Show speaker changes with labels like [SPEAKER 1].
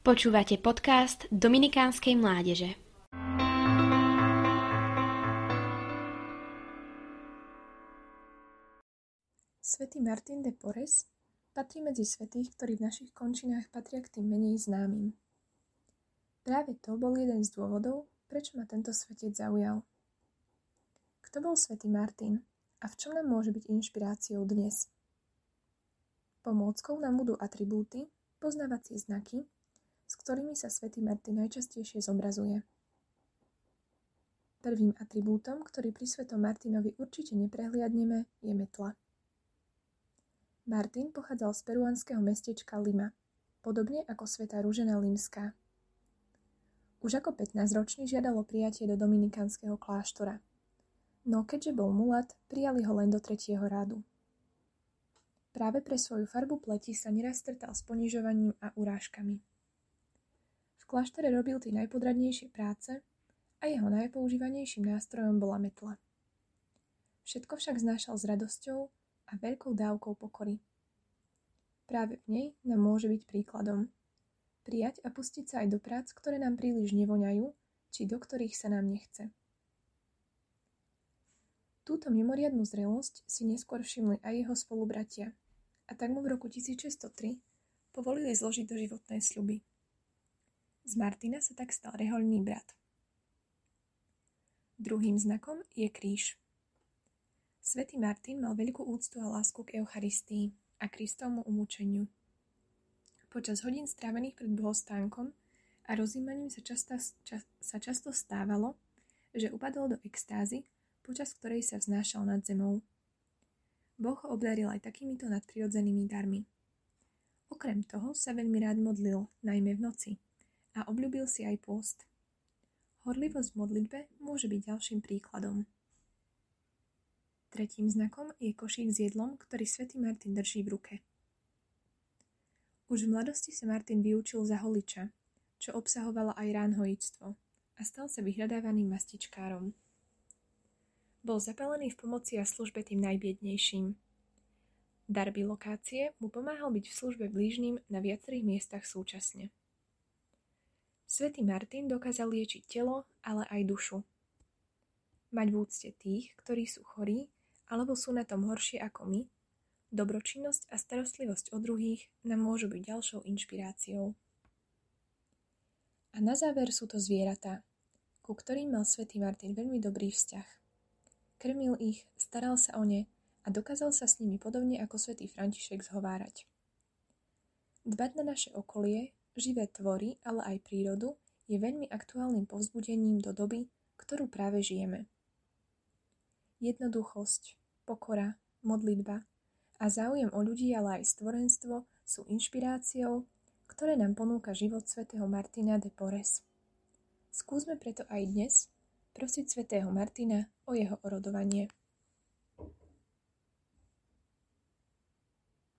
[SPEAKER 1] Počúvate podcast Dominikánskej mládeže.
[SPEAKER 2] Svetý Martin de Porres patrí medzi svetých, ktorí v našich končinách patria k tým menej známym. Práve to bol jeden z dôvodov, prečo ma tento svetec zaujal. Kto bol svätý Martin a v čom nám môže byť inšpiráciou dnes? Pomôckou nám budú atribúty, poznávacie znaky, s ktorými sa svätý Martin najčastejšie zobrazuje. Prvým atribútom, ktorý pri svetom Martinovi určite neprehliadneme, je metla. Martin pochádzal z peruánskeho mestečka Lima, podobne ako sveta Rúžena Limská. Už ako 15-ročný žiadalo prijatie do dominikánskeho kláštora. No keďže bol mulat, prijali ho len do tretieho rádu. Práve pre svoju farbu pleti sa neraz stretal s ponižovaním a urážkami kláštore robil tie najpodradnejšie práce a jeho najpoužívanejším nástrojom bola metla. Všetko však znášal s radosťou a veľkou dávkou pokory. Práve v nej nám môže byť príkladom. Prijať a pustiť sa aj do prác, ktoré nám príliš nevoňajú, či do ktorých sa nám nechce. Túto mimoriadnú zrelosť si neskôr všimli aj jeho spolubratia a tak mu v roku 1603 povolili zložiť do životné sľuby. Z Martina sa tak stal rehoľný brat. Druhým znakom je kríž. Svetý Martin mal veľkú úctu a lásku k Eucharistii a Kristovmu umúčeniu. Počas hodín strávených pred bohostánkom a rozímaním sa často, ča, sa často stávalo, že upadol do extázy, počas ktorej sa vznášal nad zemou. Boh ho obdaril aj takýmito nadprirodzenými darmi. Okrem toho sa veľmi rád modlil, najmä v noci a obľúbil si aj pôst. Horlivosť v modlitbe môže byť ďalším príkladom. Tretím znakom je košík s jedlom, ktorý svätý Martin drží v ruke. Už v mladosti sa Martin vyučil za holiča, čo obsahovalo aj ránhojictvo a stal sa vyhľadávaným mastičkárom. Bol zapálený v pomoci a službe tým najbiednejším. Dar lokácie mu pomáhal byť v službe blížnym na viacerých miestach súčasne. Svetý Martin dokázal liečiť telo, ale aj dušu. Mať v úcte tých, ktorí sú chorí, alebo sú na tom horšie ako my, dobročinnosť a starostlivosť o druhých nám môžu byť ďalšou inšpiráciou. A na záver sú to zvieratá, ku ktorým mal svätý Martin veľmi dobrý vzťah. Krmil ich, staral sa o ne a dokázal sa s nimi podobne ako svätý František zhovárať. Dbať na naše okolie Živé tvory, ale aj prírodu je veľmi aktuálnym povzbudením do doby, ktorú práve žijeme. Jednoduchosť, pokora, modlitba a záujem o ľudí, ale aj stvorenstvo sú inšpiráciou, ktoré nám ponúka život svätého Martina de Porres. Skúsme preto aj dnes prosiť svätého Martina o jeho orodovanie.